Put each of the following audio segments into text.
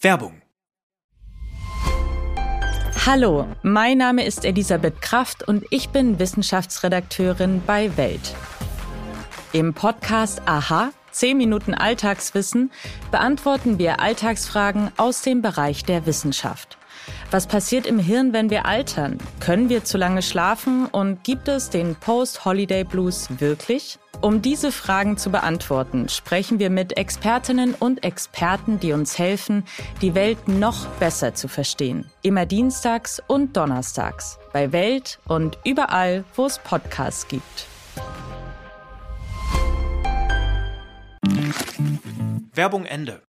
Werbung. Hallo, mein Name ist Elisabeth Kraft und ich bin Wissenschaftsredakteurin bei Welt. Im Podcast Aha, 10 Minuten Alltagswissen, beantworten wir Alltagsfragen aus dem Bereich der Wissenschaft. Was passiert im Hirn, wenn wir altern? Können wir zu lange schlafen und gibt es den Post-Holiday Blues wirklich? Um diese Fragen zu beantworten, sprechen wir mit Expertinnen und Experten, die uns helfen, die Welt noch besser zu verstehen. Immer dienstags und donnerstags bei Welt und überall, wo es Podcasts gibt. Werbung Ende.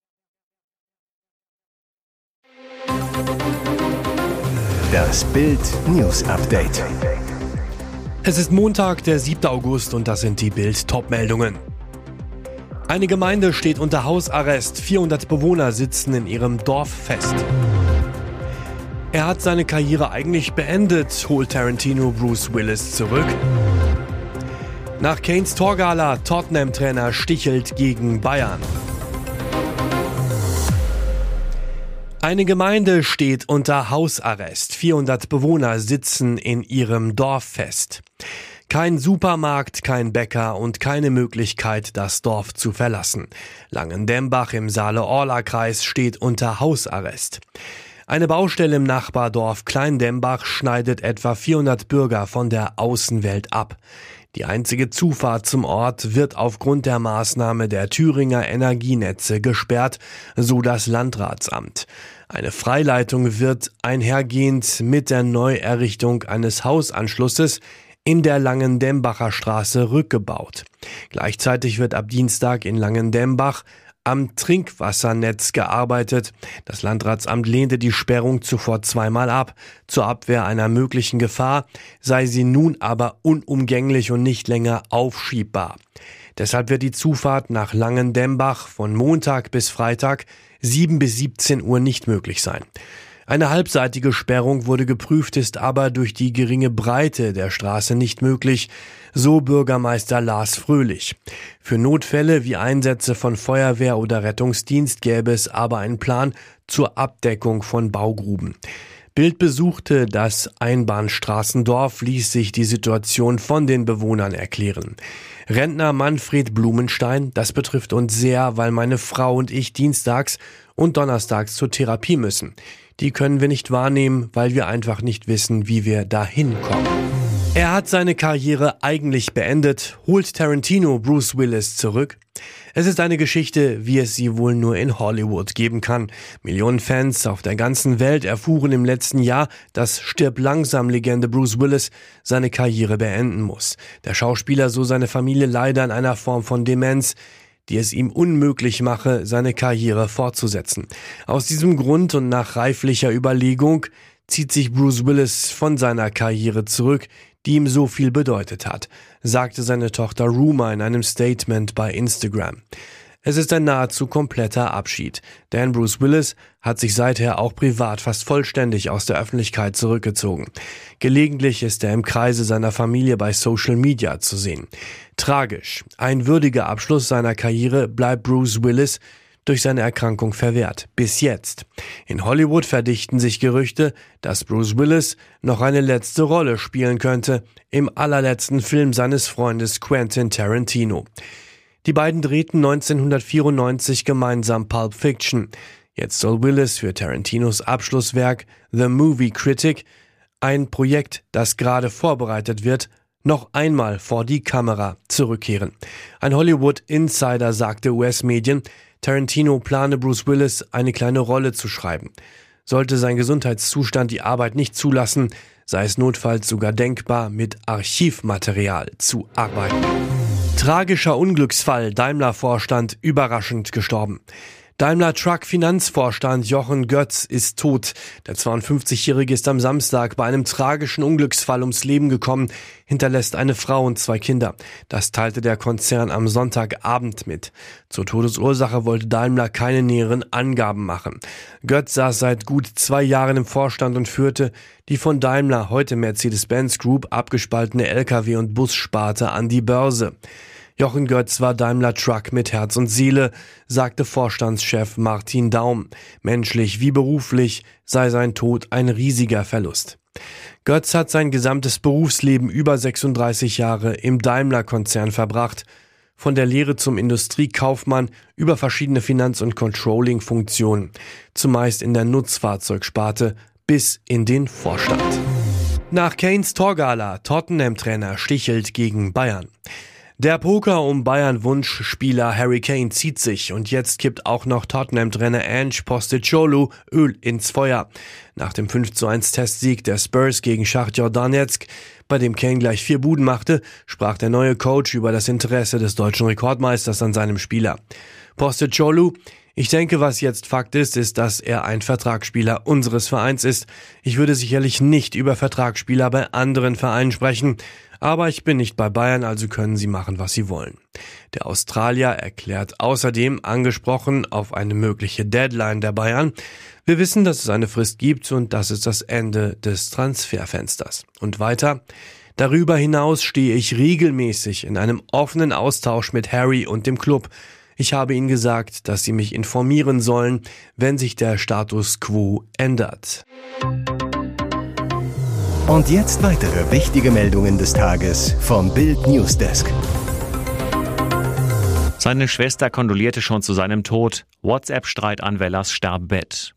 Das Bild News Update. Es ist Montag, der 7. August und das sind die Bild Topmeldungen. Eine Gemeinde steht unter Hausarrest. 400 Bewohner sitzen in ihrem Dorf fest. Er hat seine Karriere eigentlich beendet, holt Tarantino Bruce Willis zurück. Nach Kanes Torgala, Tottenham-Trainer stichelt gegen Bayern. Eine Gemeinde steht unter Hausarrest. 400 Bewohner sitzen in ihrem Dorf fest. Kein Supermarkt, kein Bäcker und keine Möglichkeit, das Dorf zu verlassen. Langendembach im Saale-Orla-Kreis steht unter Hausarrest. Eine Baustelle im Nachbardorf Kleindembach schneidet etwa 400 Bürger von der Außenwelt ab. Die einzige Zufahrt zum Ort wird aufgrund der Maßnahme der Thüringer Energienetze gesperrt, so das Landratsamt. Eine Freileitung wird einhergehend mit der Neuerrichtung eines Hausanschlusses in der Langendembacher Straße rückgebaut. Gleichzeitig wird ab Dienstag in Langendembach am Trinkwassernetz gearbeitet. Das Landratsamt lehnte die Sperrung zuvor zweimal ab. Zur Abwehr einer möglichen Gefahr sei sie nun aber unumgänglich und nicht länger aufschiebbar. Deshalb wird die Zufahrt nach Langendembach von Montag bis Freitag 7 bis 17 Uhr nicht möglich sein. Eine halbseitige Sperrung wurde geprüft, ist aber durch die geringe Breite der Straße nicht möglich, so Bürgermeister Lars Fröhlich. Für Notfälle wie Einsätze von Feuerwehr oder Rettungsdienst gäbe es aber einen Plan zur Abdeckung von Baugruben. Bild besuchte das Einbahnstraßendorf, ließ sich die Situation von den Bewohnern erklären. Rentner Manfred Blumenstein, das betrifft uns sehr, weil meine Frau und ich dienstags und donnerstags zur Therapie müssen die können wir nicht wahrnehmen, weil wir einfach nicht wissen, wie wir dahin kommen. Er hat seine Karriere eigentlich beendet, holt Tarantino Bruce Willis zurück. Es ist eine Geschichte, wie es sie wohl nur in Hollywood geben kann. Millionen Fans auf der ganzen Welt erfuhren im letzten Jahr, dass Stirb langsam Legende Bruce Willis seine Karriere beenden muss. Der Schauspieler, so seine Familie, leider in einer Form von Demenz die es ihm unmöglich mache, seine Karriere fortzusetzen. Aus diesem Grund und nach reiflicher Überlegung zieht sich Bruce Willis von seiner Karriere zurück, die ihm so viel bedeutet hat, sagte seine Tochter Ruma in einem Statement bei Instagram. Es ist ein nahezu kompletter Abschied, denn Bruce Willis hat sich seither auch privat fast vollständig aus der Öffentlichkeit zurückgezogen. Gelegentlich ist er im Kreise seiner Familie bei Social Media zu sehen. Tragisch. Ein würdiger Abschluss seiner Karriere bleibt Bruce Willis durch seine Erkrankung verwehrt. Bis jetzt. In Hollywood verdichten sich Gerüchte, dass Bruce Willis noch eine letzte Rolle spielen könnte im allerletzten Film seines Freundes Quentin Tarantino. Die beiden drehten 1994 gemeinsam Pulp Fiction. Jetzt soll Willis für Tarantinos Abschlusswerk The Movie Critic, ein Projekt, das gerade vorbereitet wird, noch einmal vor die Kamera zurückkehren. Ein Hollywood Insider sagte US-Medien, Tarantino plane Bruce Willis eine kleine Rolle zu schreiben. Sollte sein Gesundheitszustand die Arbeit nicht zulassen, sei es notfalls sogar denkbar, mit Archivmaterial zu arbeiten. Tragischer Unglücksfall, Daimler-Vorstand überraschend gestorben. Daimler Truck Finanzvorstand Jochen Götz ist tot. Der 52-Jährige ist am Samstag bei einem tragischen Unglücksfall ums Leben gekommen, hinterlässt eine Frau und zwei Kinder. Das teilte der Konzern am Sonntagabend mit. Zur Todesursache wollte Daimler keine näheren Angaben machen. Götz saß seit gut zwei Jahren im Vorstand und führte die von Daimler, heute Mercedes-Benz Group, abgespaltene Lkw- und Bussparte an die Börse. Jochen Götz war Daimler Truck mit Herz und Seele, sagte Vorstandschef Martin Daum. Menschlich wie beruflich sei sein Tod ein riesiger Verlust. Götz hat sein gesamtes Berufsleben über 36 Jahre im Daimler-Konzern verbracht. Von der Lehre zum Industriekaufmann über verschiedene Finanz- und Controlling-Funktionen, zumeist in der Nutzfahrzeugsparte bis in den Vorstand. Nach Kanes Torgala, Tottenham-Trainer stichelt gegen Bayern. Der Poker um Bayern-Wunschspieler Harry Kane zieht sich und jetzt kippt auch noch Tottenham-Trainer Ange Postecoglou Öl ins Feuer. Nach dem 5 zu 1 Testsieg der Spurs gegen Schachtjor Donetsk, bei dem Kane gleich vier Buden machte, sprach der neue Coach über das Interesse des deutschen Rekordmeisters an seinem Spieler. Postecoglou, ich denke, was jetzt Fakt ist, ist, dass er ein Vertragsspieler unseres Vereins ist. Ich würde sicherlich nicht über Vertragsspieler bei anderen Vereinen sprechen. Aber ich bin nicht bei Bayern, also können sie machen, was sie wollen. Der Australier erklärt außerdem, angesprochen auf eine mögliche Deadline der Bayern, wir wissen, dass es eine Frist gibt und das ist das Ende des Transferfensters. Und weiter, darüber hinaus stehe ich regelmäßig in einem offenen Austausch mit Harry und dem Club. Ich habe ihnen gesagt, dass sie mich informieren sollen, wenn sich der Status quo ändert. Und jetzt weitere wichtige Meldungen des Tages vom Bild Newsdesk. Seine Schwester kondolierte schon zu seinem Tod. WhatsApp-Streit an Wellers Sterbebett.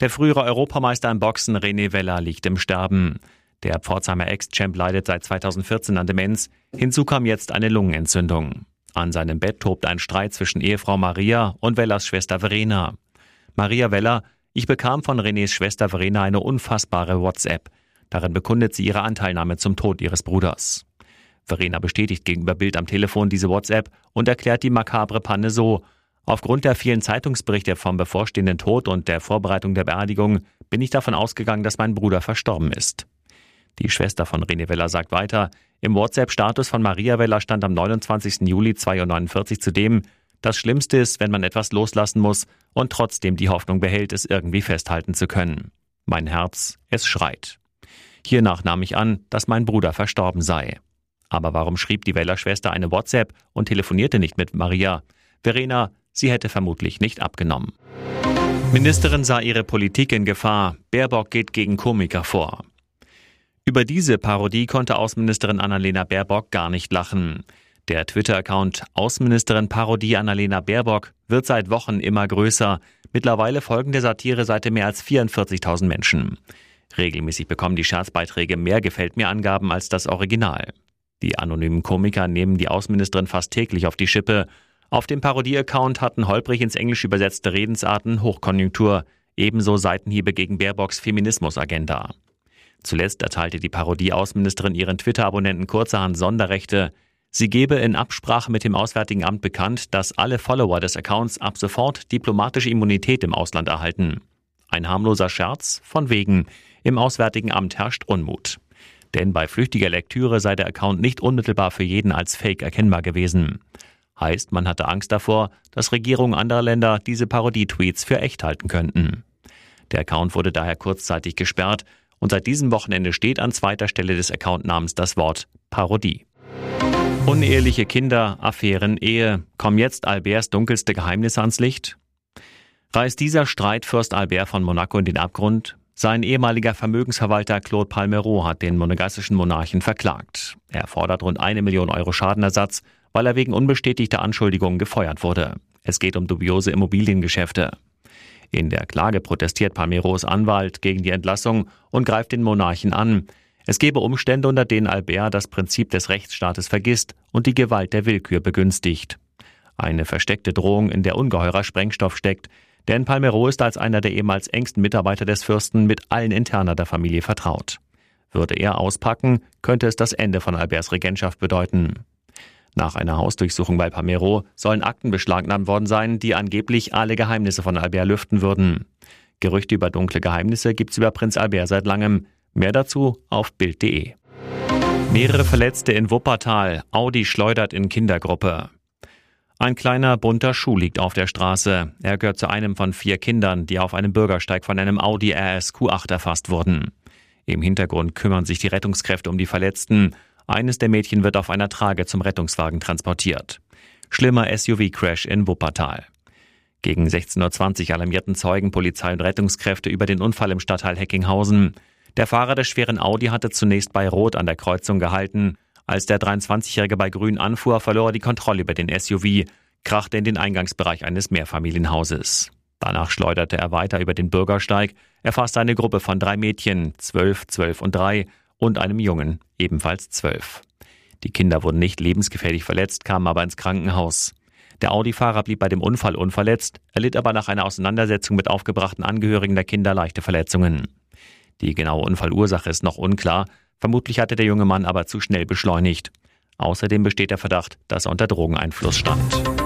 Der frühere Europameister im Boxen René Weller liegt im Sterben. Der Pforzheimer Ex-Champ leidet seit 2014 an Demenz. Hinzu kam jetzt eine Lungenentzündung. An seinem Bett tobt ein Streit zwischen Ehefrau Maria und Wellers Schwester Verena. Maria Weller, ich bekam von Renés Schwester Verena eine unfassbare WhatsApp. Darin bekundet sie ihre Anteilnahme zum Tod ihres Bruders. Verena bestätigt gegenüber Bild am Telefon diese WhatsApp und erklärt die makabre Panne so. Aufgrund der vielen Zeitungsberichte vom bevorstehenden Tod und der Vorbereitung der Beerdigung bin ich davon ausgegangen, dass mein Bruder verstorben ist. Die Schwester von René Weller sagt weiter, im WhatsApp-Status von Maria Weller stand am 29. Juli 2.49 zudem, das Schlimmste ist, wenn man etwas loslassen muss und trotzdem die Hoffnung behält, es irgendwie festhalten zu können. Mein Herz, es schreit. Hiernach nahm ich an, dass mein Bruder verstorben sei. Aber warum schrieb die Weller-Schwester eine WhatsApp und telefonierte nicht mit Maria? Verena, sie hätte vermutlich nicht abgenommen. Ministerin sah ihre Politik in Gefahr. Baerbock geht gegen Komiker vor. Über diese Parodie konnte Außenministerin Annalena Baerbock gar nicht lachen. Der Twitter-Account Außenministerin Parodie Annalena Baerbock wird seit Wochen immer größer. Mittlerweile folgen der Satireseite mehr als 44.000 Menschen. Regelmäßig bekommen die Scherzbeiträge mehr Gefällt mir Angaben als das Original. Die anonymen Komiker nehmen die Außenministerin fast täglich auf die Schippe. Auf dem Parodie-Account hatten holprig ins Englisch übersetzte Redensarten Hochkonjunktur, ebenso Seitenhiebe gegen Baerbocks Feminismusagenda. Zuletzt erteilte die Parodie-Außenministerin ihren Twitter-Abonnenten kurzerhand Sonderrechte. Sie gebe in Absprache mit dem Auswärtigen Amt bekannt, dass alle Follower des Accounts ab sofort diplomatische Immunität im Ausland erhalten. Ein harmloser Scherz von wegen. Im Auswärtigen Amt herrscht Unmut. Denn bei flüchtiger Lektüre sei der Account nicht unmittelbar für jeden als Fake erkennbar gewesen. Heißt, man hatte Angst davor, dass Regierungen anderer Länder diese Parodie-Tweets für echt halten könnten. Der Account wurde daher kurzzeitig gesperrt und seit diesem Wochenende steht an zweiter Stelle des Accountnamens das Wort Parodie. Uneheliche Kinder, Affären, Ehe. Kommen jetzt Alberts dunkelste Geheimnisse ans Licht? Reißt dieser Streit Fürst Albert von Monaco in den Abgrund? Sein ehemaliger Vermögensverwalter Claude Palmero hat den monegassischen Monarchen verklagt. Er fordert rund eine Million Euro Schadenersatz, weil er wegen unbestätigter Anschuldigungen gefeuert wurde. Es geht um dubiose Immobiliengeschäfte. In der Klage protestiert Palmeros Anwalt gegen die Entlassung und greift den Monarchen an. Es gebe Umstände, unter denen Albert das Prinzip des Rechtsstaates vergisst und die Gewalt der Willkür begünstigt. Eine versteckte Drohung, in der ungeheurer Sprengstoff steckt, denn Palmero ist als einer der ehemals engsten Mitarbeiter des Fürsten mit allen Interna der Familie vertraut. Würde er auspacken, könnte es das Ende von Alberts Regentschaft bedeuten. Nach einer Hausdurchsuchung bei Palmero sollen Akten beschlagnahmt worden sein, die angeblich alle Geheimnisse von Albert lüften würden. Gerüchte über dunkle Geheimnisse gibt's über Prinz Albert seit langem. Mehr dazu auf Bild.de. Mehrere Verletzte in Wuppertal. Audi schleudert in Kindergruppe. Ein kleiner bunter Schuh liegt auf der Straße. Er gehört zu einem von vier Kindern, die auf einem Bürgersteig von einem Audi RS Q8 erfasst wurden. Im Hintergrund kümmern sich die Rettungskräfte um die Verletzten. Eines der Mädchen wird auf einer Trage zum Rettungswagen transportiert. Schlimmer SUV-Crash in Wuppertal. Gegen 16.20 Uhr alarmierten Zeugen Polizei und Rettungskräfte über den Unfall im Stadtteil Heckinghausen. Der Fahrer des schweren Audi hatte zunächst bei Rot an der Kreuzung gehalten. Als der 23-Jährige bei Grün anfuhr, verlor er die Kontrolle über den SUV, krachte in den Eingangsbereich eines Mehrfamilienhauses. Danach schleuderte er weiter über den Bürgersteig, erfasste eine Gruppe von drei Mädchen, zwölf, zwölf und drei, und einem Jungen, ebenfalls zwölf. Die Kinder wurden nicht lebensgefährlich verletzt, kamen aber ins Krankenhaus. Der Audi-Fahrer blieb bei dem Unfall unverletzt, erlitt aber nach einer Auseinandersetzung mit aufgebrachten Angehörigen der Kinder leichte Verletzungen. Die genaue Unfallursache ist noch unklar, vermutlich hatte der junge Mann aber zu schnell beschleunigt. Außerdem besteht der Verdacht, dass er unter Drogeneinfluss stand.